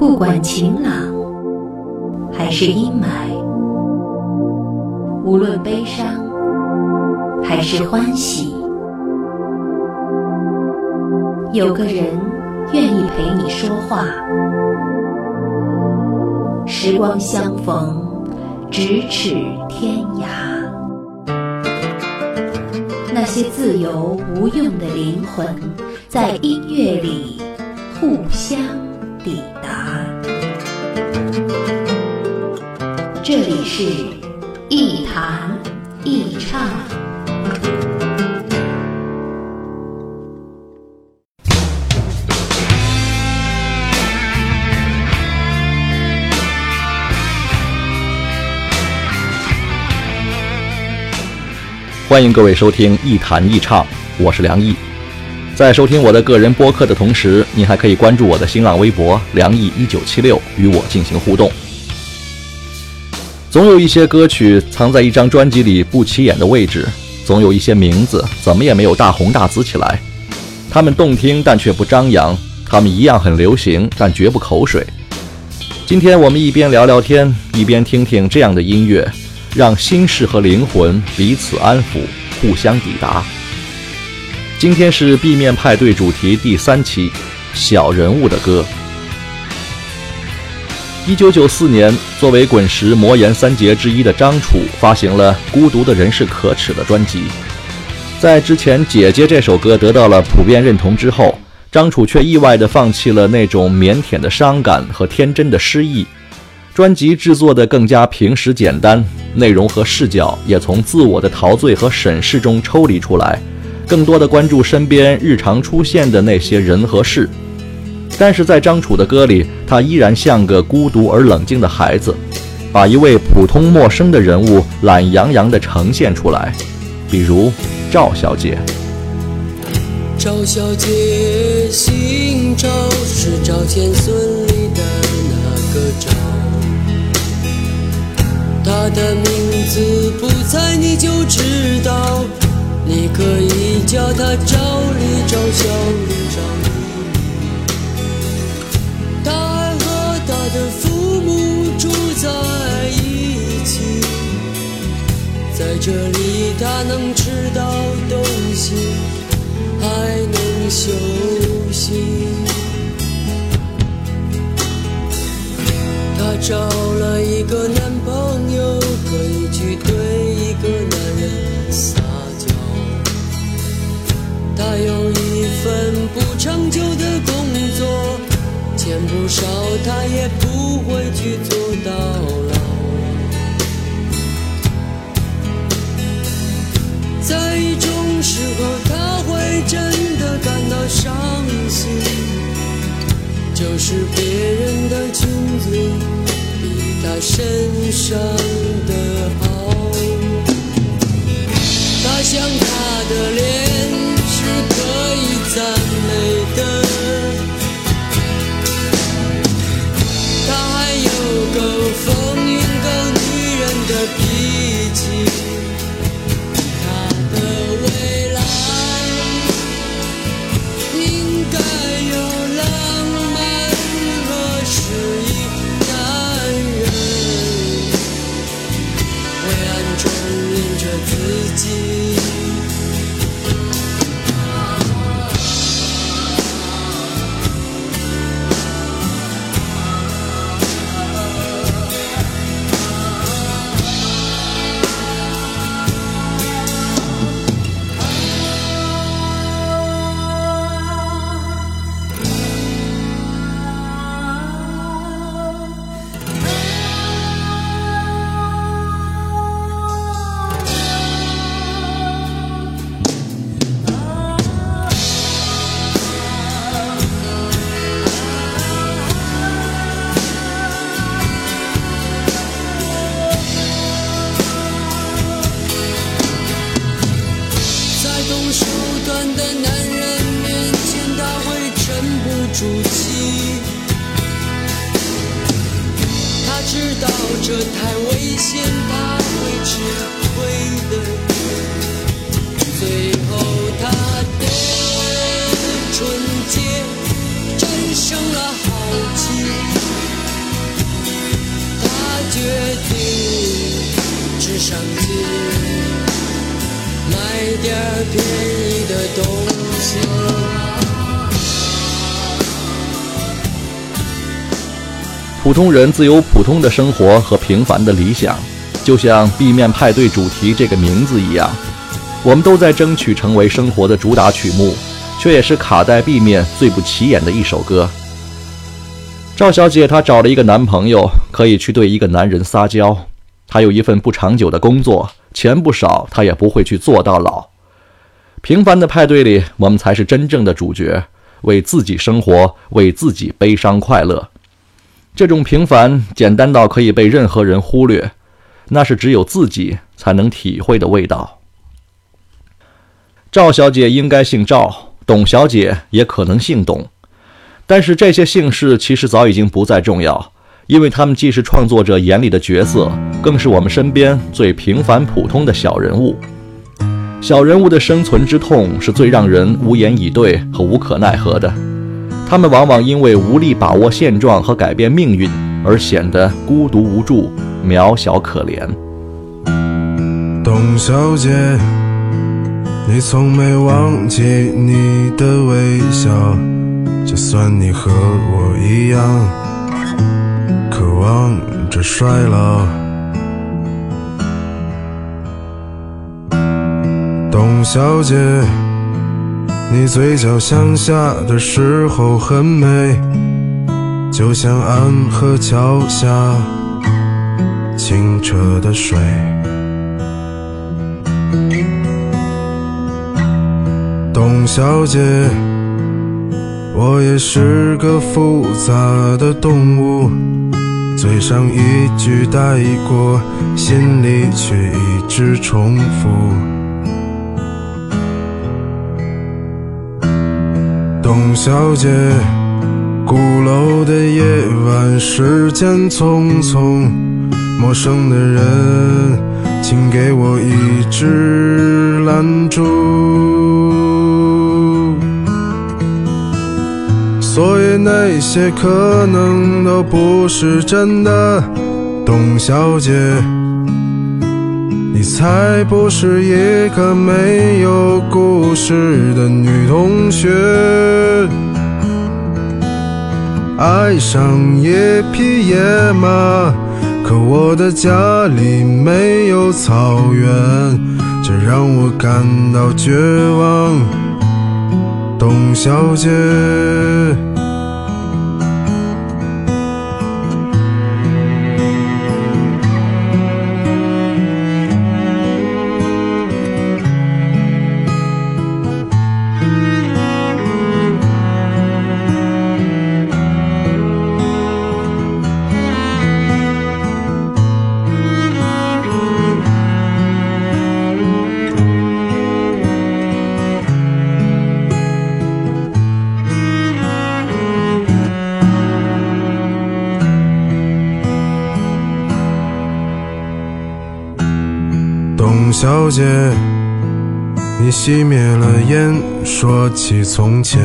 不管晴朗还是阴霾，无论悲伤还是欢喜，有个人愿意陪你说话。时光相逢，咫尺天涯。那些自由无用的灵魂，在音乐里互相抵是一弹一唱。欢迎各位收听一弹一唱，我是梁毅。在收听我的个人播客的同时，您还可以关注我的新浪微博“梁毅一九七六”，与我进行互动。总有一些歌曲藏在一张专辑里不起眼的位置，总有一些名字怎么也没有大红大紫起来。他们动听，但却不张扬；他们一样很流行，但绝不口水。今天我们一边聊聊天，一边听听这样的音乐。让心事和灵魂彼此安抚，互相抵达。今天是 B 面派对主题第三期，小人物的歌。一九九四年，作为滚石魔岩三杰之一的张楚发行了《孤独的人是可耻》的专辑。在之前《姐姐》这首歌得到了普遍认同之后，张楚却意外地放弃了那种腼腆的伤感和天真的诗意。专辑制作的更加平实简单，内容和视角也从自我的陶醉和审视中抽离出来，更多的关注身边日常出现的那些人和事。但是在张楚的歌里，他依然像个孤独而冷静的孩子，把一位普通陌生的人物懒洋洋地呈现出来，比如赵小姐。赵小姐姓赵，是赵钱孙里的那个赵。他的名字不猜你就知道，你可以叫他赵李赵小李赵这里他能吃到东西，还能休息。她找了一个男朋友，可以去对一个男人撒娇。她有一份不长久的工作，钱不少，她也不会去做到老。身上。普通人自有普通的生活和平凡的理想，就像《B 面派对》主题这个名字一样，我们都在争取成为生活的主打曲目，却也是卡在 B 面最不起眼的一首歌。赵小姐她找了一个男朋友，可以去对一个男人撒娇。她有一份不长久的工作，钱不少，她也不会去做到老。平凡的派对里，我们才是真正的主角，为自己生活，为自己悲伤快乐。这种平凡简单到可以被任何人忽略，那是只有自己才能体会的味道。赵小姐应该姓赵，董小姐也可能姓董。但是这些姓氏其实早已经不再重要，因为他们既是创作者眼里的角色，更是我们身边最平凡普通的小人物。小人物的生存之痛是最让人无言以对和无可奈何的。他们往往因为无力把握现状和改变命运，而显得孤独无助、渺小可怜。董小姐，你从没忘记你的微笑。就算你和我一样渴望着衰老，董小姐，你嘴角向下的时候很美，就像安河桥下清澈的水。董小姐。我也是个复杂的动物，嘴上一句带过，心里却一直重复。董小姐，鼓楼的夜晚，时间匆匆，陌生的人，请给我一支兰烛。所以那些可能都不是真的，董小姐，你才不是一个没有故事的女同学。爱上一匹野马，可我的家里没有草原，这让我感到绝望。董小姐。小姐，你熄灭了烟，说起从前。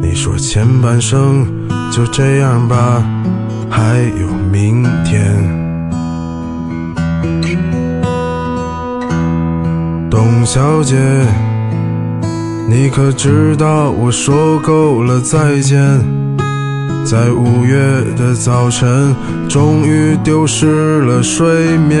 你说前半生就这样吧，还有明天。董小姐，你可知道我说够了再见？在五月的早晨，终于丢失了睡眠。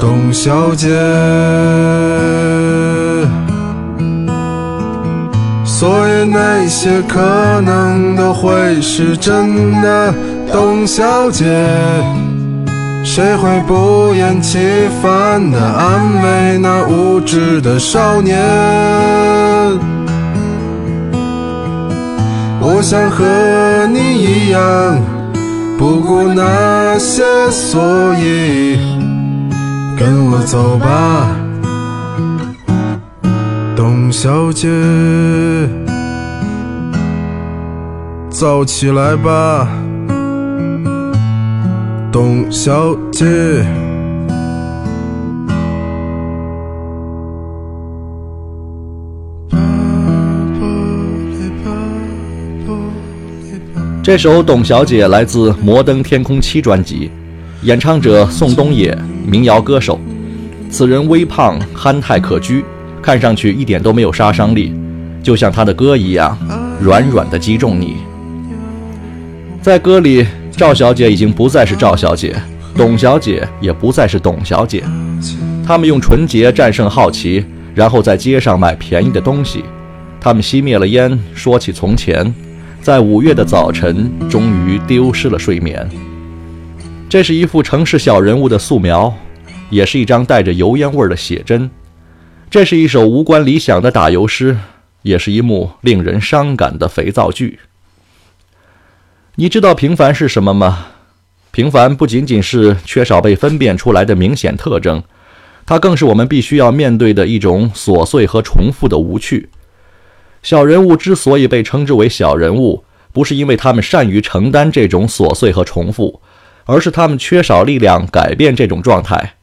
董小姐。所以那些可能都会是真的，董小姐。谁会不厌其烦地安慰那无知的少年？我想和你一样，不顾那些所以，跟我走吧，董小姐，早起来吧，董小姐。这首《董小姐》来自《摩登天空七》专辑，演唱者宋冬野，民谣歌手。此人微胖，憨态可掬，看上去一点都没有杀伤力，就像他的歌一样，软软的击中你。在歌里，赵小姐已经不再是赵小姐，董小姐也不再是董小姐。他们用纯洁战胜好奇，然后在街上买便宜的东西。他们熄灭了烟，说起从前。在五月的早晨，终于丢失了睡眠。这是一幅城市小人物的素描，也是一张带着油烟味儿的写真。这是一首无关理想的打油诗，也是一幕令人伤感的肥皂剧。你知道平凡是什么吗？平凡不仅仅是缺少被分辨出来的明显特征，它更是我们必须要面对的一种琐碎和重复的无趣。小人物之所以被称之为小人物，不是因为他们善于承担这种琐碎和重复，而是他们缺少力量改变这种状态，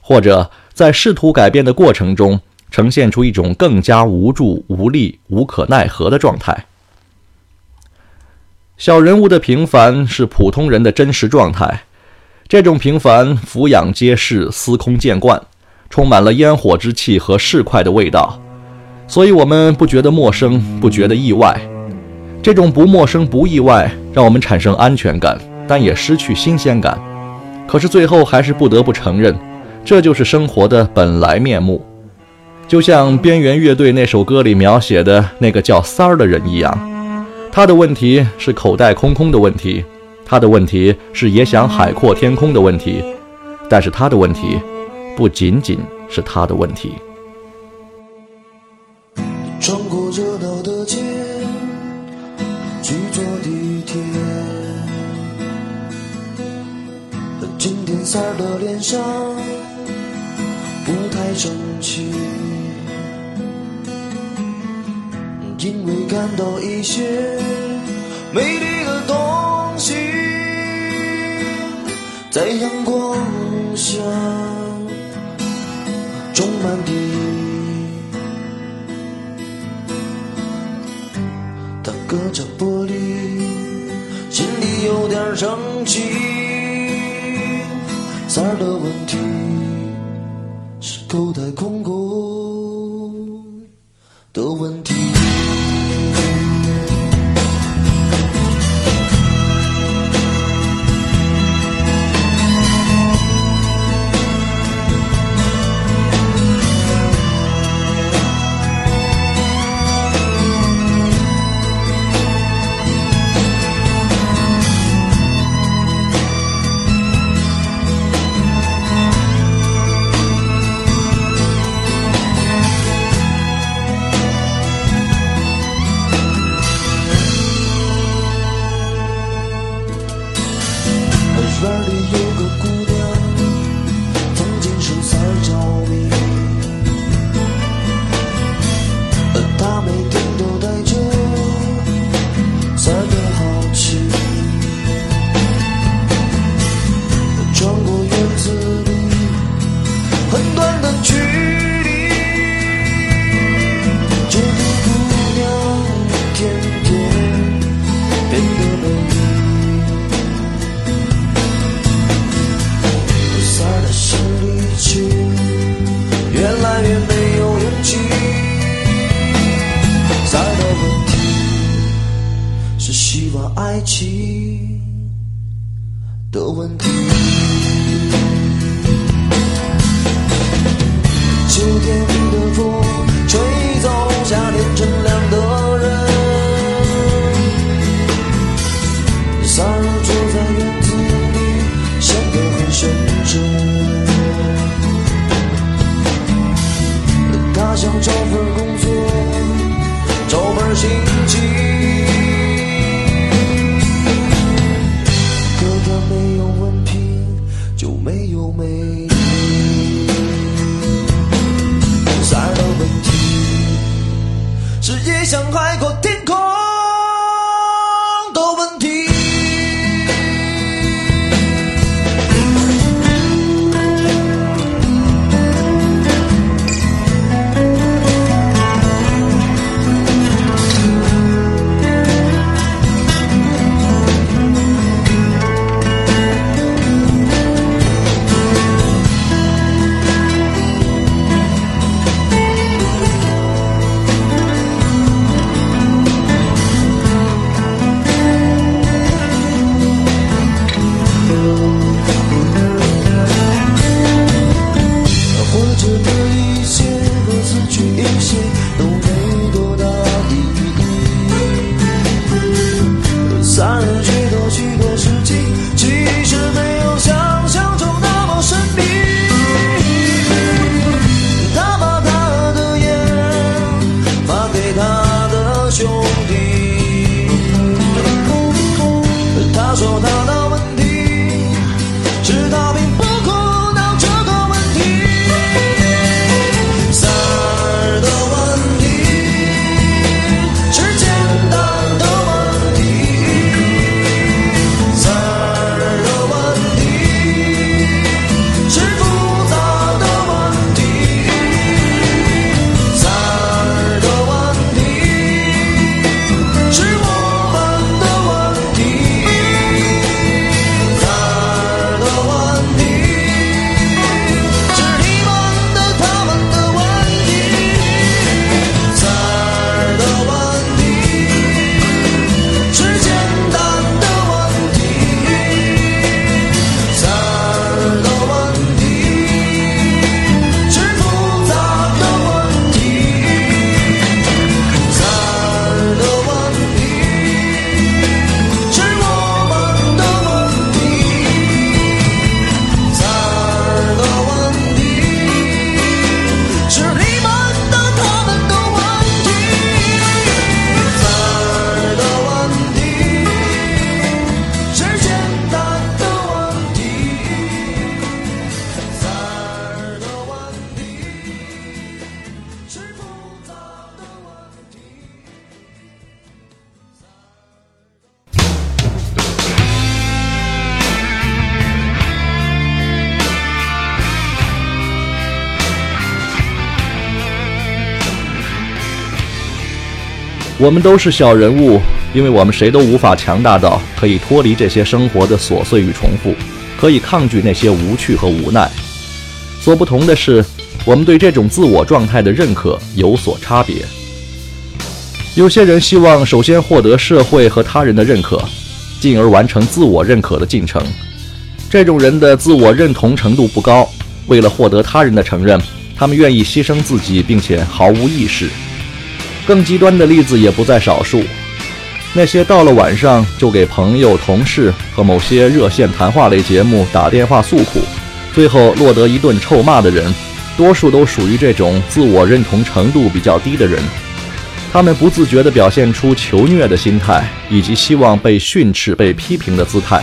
或者在试图改变的过程中，呈现出一种更加无助、无力、无可奈何的状态。小人物的平凡是普通人的真实状态，这种平凡俯仰皆是，司空见惯，充满了烟火之气和市侩的味道。所以，我们不觉得陌生，不觉得意外。这种不陌生、不意外，让我们产生安全感，但也失去新鲜感。可是，最后还是不得不承认，这就是生活的本来面目。就像边缘乐队那首歌里描写的那个叫三儿的人一样，他的问题是口袋空空的问题，他的问题是也想海阔天空的问题，但是他的问题，不仅仅是他的问题。三儿的脸上不太生气，因为看到一些美丽的东西，在阳光下种满地。他隔着玻璃，心里有点生气。三儿的问题是口袋空空的问题。world. 我们都是小人物，因为我们谁都无法强大到可以脱离这些生活的琐碎与重复，可以抗拒那些无趣和无奈。所不同的是，我们对这种自我状态的认可有所差别。有些人希望首先获得社会和他人的认可，进而完成自我认可的进程。这种人的自我认同程度不高，为了获得他人的承认，他们愿意牺牲自己，并且毫无意识。更极端的例子也不在少数。那些到了晚上就给朋友、同事和某些热线谈话类节目打电话诉苦，最后落得一顿臭骂的人，多数都属于这种自我认同程度比较低的人。他们不自觉地表现出求虐的心态，以及希望被训斥、被批评的姿态，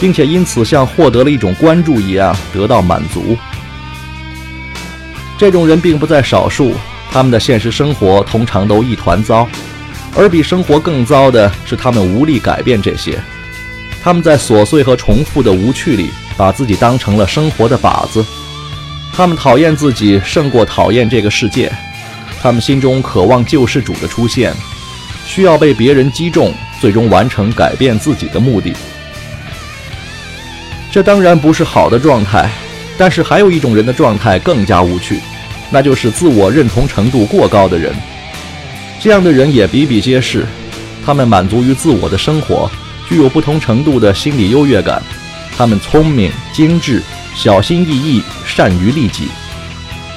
并且因此像获得了一种关注一样得到满足。这种人并不在少数。他们的现实生活通常都一团糟，而比生活更糟的是，他们无力改变这些。他们在琐碎和重复的无趣里，把自己当成了生活的靶子。他们讨厌自己胜过讨厌这个世界。他们心中渴望救世主的出现，需要被别人击中，最终完成改变自己的目的。这当然不是好的状态，但是还有一种人的状态更加无趣。那就是自我认同程度过高的人，这样的人也比比皆是。他们满足于自我的生活，具有不同程度的心理优越感。他们聪明、精致、小心翼翼、善于利己。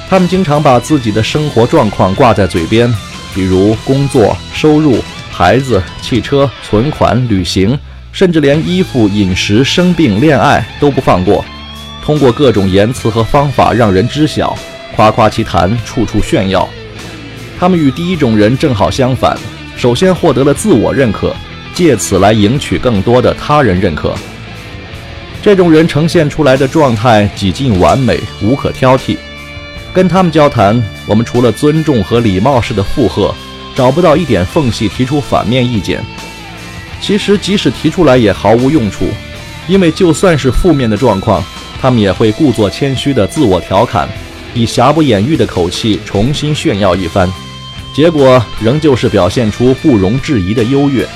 他们经常把自己的生活状况挂在嘴边，比如工作、收入、孩子、汽车、存款、旅行，甚至连衣服、饮食、生病、恋爱都不放过。通过各种言辞和方法让人知晓。夸夸其谈，处处炫耀。他们与第一种人正好相反，首先获得了自我认可，借此来赢取更多的他人认可。这种人呈现出来的状态几近完美，无可挑剔。跟他们交谈，我们除了尊重和礼貌式的附和，找不到一点缝隙提出反面意见。其实，即使提出来也毫无用处，因为就算是负面的状况，他们也会故作谦虚的自我调侃。以瑕不掩瑜的口气重新炫耀一番，结果仍旧是表现出不容置疑的优越。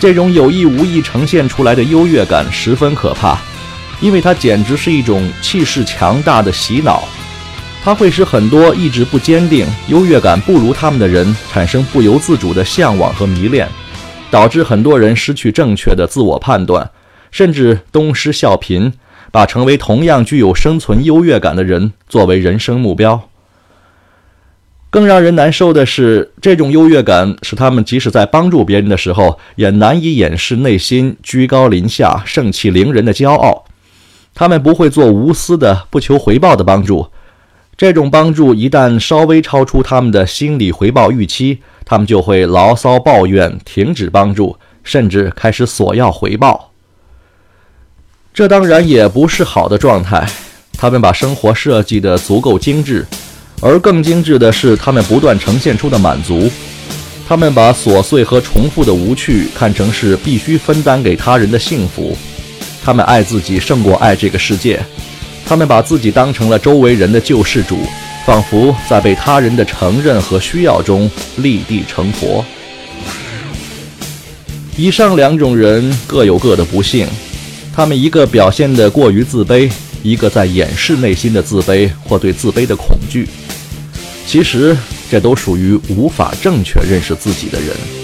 这种有意无意呈现出来的优越感十分可怕，因为它简直是一种气势强大的洗脑。它会使很多意志不坚定、优越感不如他们的人产生不由自主的向往和迷恋，导致很多人失去正确的自我判断，甚至东施效颦。把成为同样具有生存优越感的人作为人生目标。更让人难受的是这种优越感使他们即使在帮助别人的时候也难以掩饰内心居高临下盛气凌人的骄傲。他们不会做无私的不求回报的帮助。这种帮助一旦稍微超出他们的心理回报预期他们就会牢骚抱怨停止帮助甚至开始索要回报。这当然也不是好的状态他们把生活设计得足够精致而更精致的是他们不断呈现出的满足。他们把琐碎和重复的无趣看成是必须分担给他人的幸福。他们爱自己胜过爱这个世界。他们把自己当成了周围人的救世主仿佛在被他人的承认和需要中立地成佛以上两种人各有各的不幸他们一个表现的过于自卑一个在掩饰内心的自卑或对自卑的恐惧。其实这都属于无法正确认识自己的人。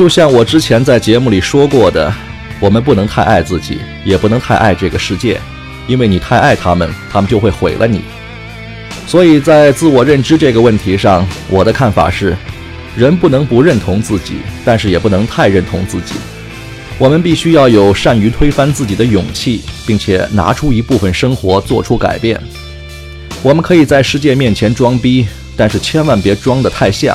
就像我之前在节目里说过的我们不能太爱自己也不能太爱这个世界因为你太爱他们他们就会毁了你。所以在自我认知这个问题上我的看法是人不能不认同自己但是也不能太认同自己。我们必须要有善于推翻自己的勇气并且拿出一部分生活做出改变。我们可以在世界面前装逼但是千万别装得太像。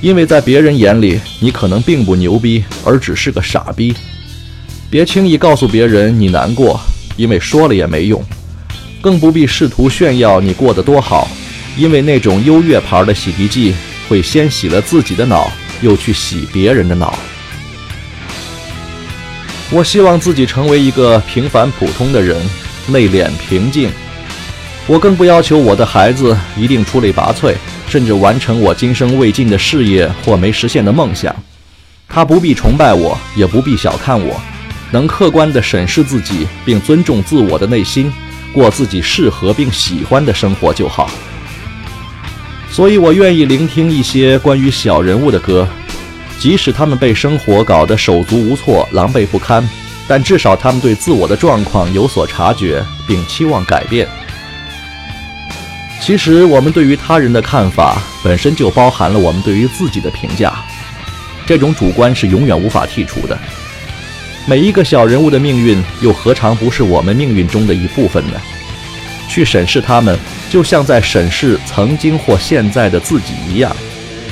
因为在别人眼里，你可能并不牛逼，而只是个傻逼。别轻易告诉别人你难过，因为说了也没用。更不必试图炫耀你过得多好，因为那种优越牌的洗涤剂会先洗了自己的脑，又去洗别人的脑。我希望自己成为一个平凡普通的人，内敛平静。我更不要求我的孩子一定出类拔萃，甚至完成我今生未尽的事业或没实现的梦想。他不必崇拜我，也不必小看我，能客观地审视自己，并尊重自我的内心，过自己适合并喜欢的生活就好。所以我愿意聆听一些关于小人物的歌。即使他们被生活搞得手足无措、狼狈不堪，但至少他们对自我的状况有所察觉，并期望改变。其实，我们对于他人的看法本身就包含了我们对于自己的评价，这种主观是永远无法剔除的。每一个小人物的命运，又何尝不是我们命运中的一部分呢？去审视他们，就像在审视曾经或现在的自己一样。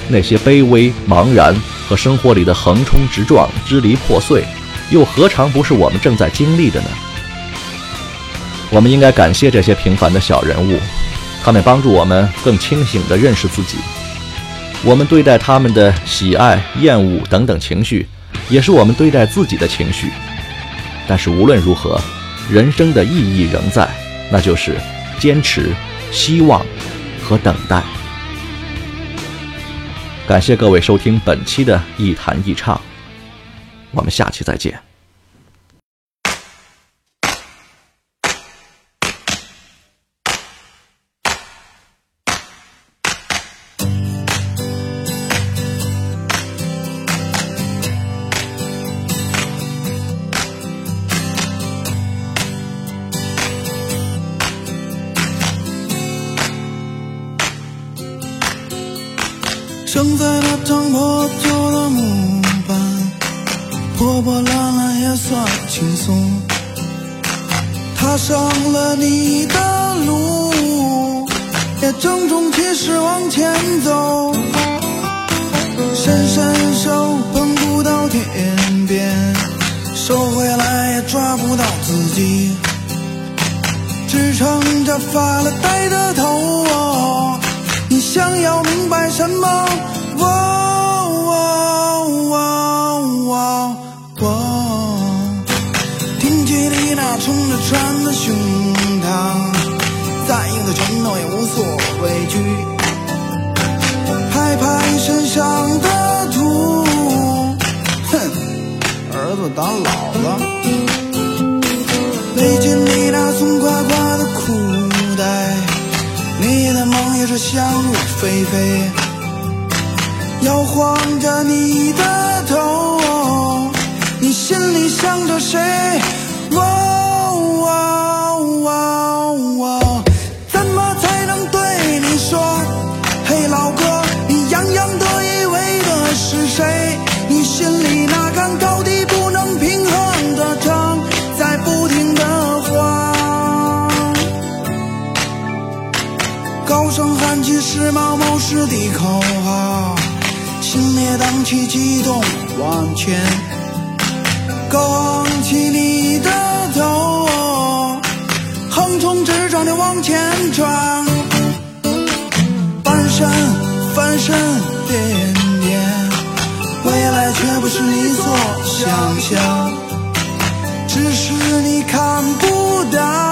那些卑微、茫然和生活里的横冲直撞、支离破碎，又何尝不是我们正在经历的呢？我们应该感谢这些平凡的小人物，他们帮助我们更清醒地认识自己。我们对待他们的喜爱、厌恶等等情绪，也是我们对待自己的情绪。但是无论如何，人生的意义仍在，那就是坚持、希望和等待。感谢各位收听本期的《一谈一唱》，我们下期再见。张破旧的木板，破破烂烂也算轻松。踏上了你的路，也郑重其事往前走。伸伸手碰不到天边，收回来也抓不到自己，支撑着发了呆的头。你想要明白什么？哦的胸膛，再硬的拳头也无所畏惧。拍拍身上的土，哼，儿子当老了。背进你那松垮垮的裤带。你的梦也是想入非非，摇晃着你的头，你心里想着谁？我时髦谋士的口号，心也荡起激动往前，拱起你的头，横冲直撞的往前闯，翻身翻身点点，未来却不是你所想象，只是你看不到。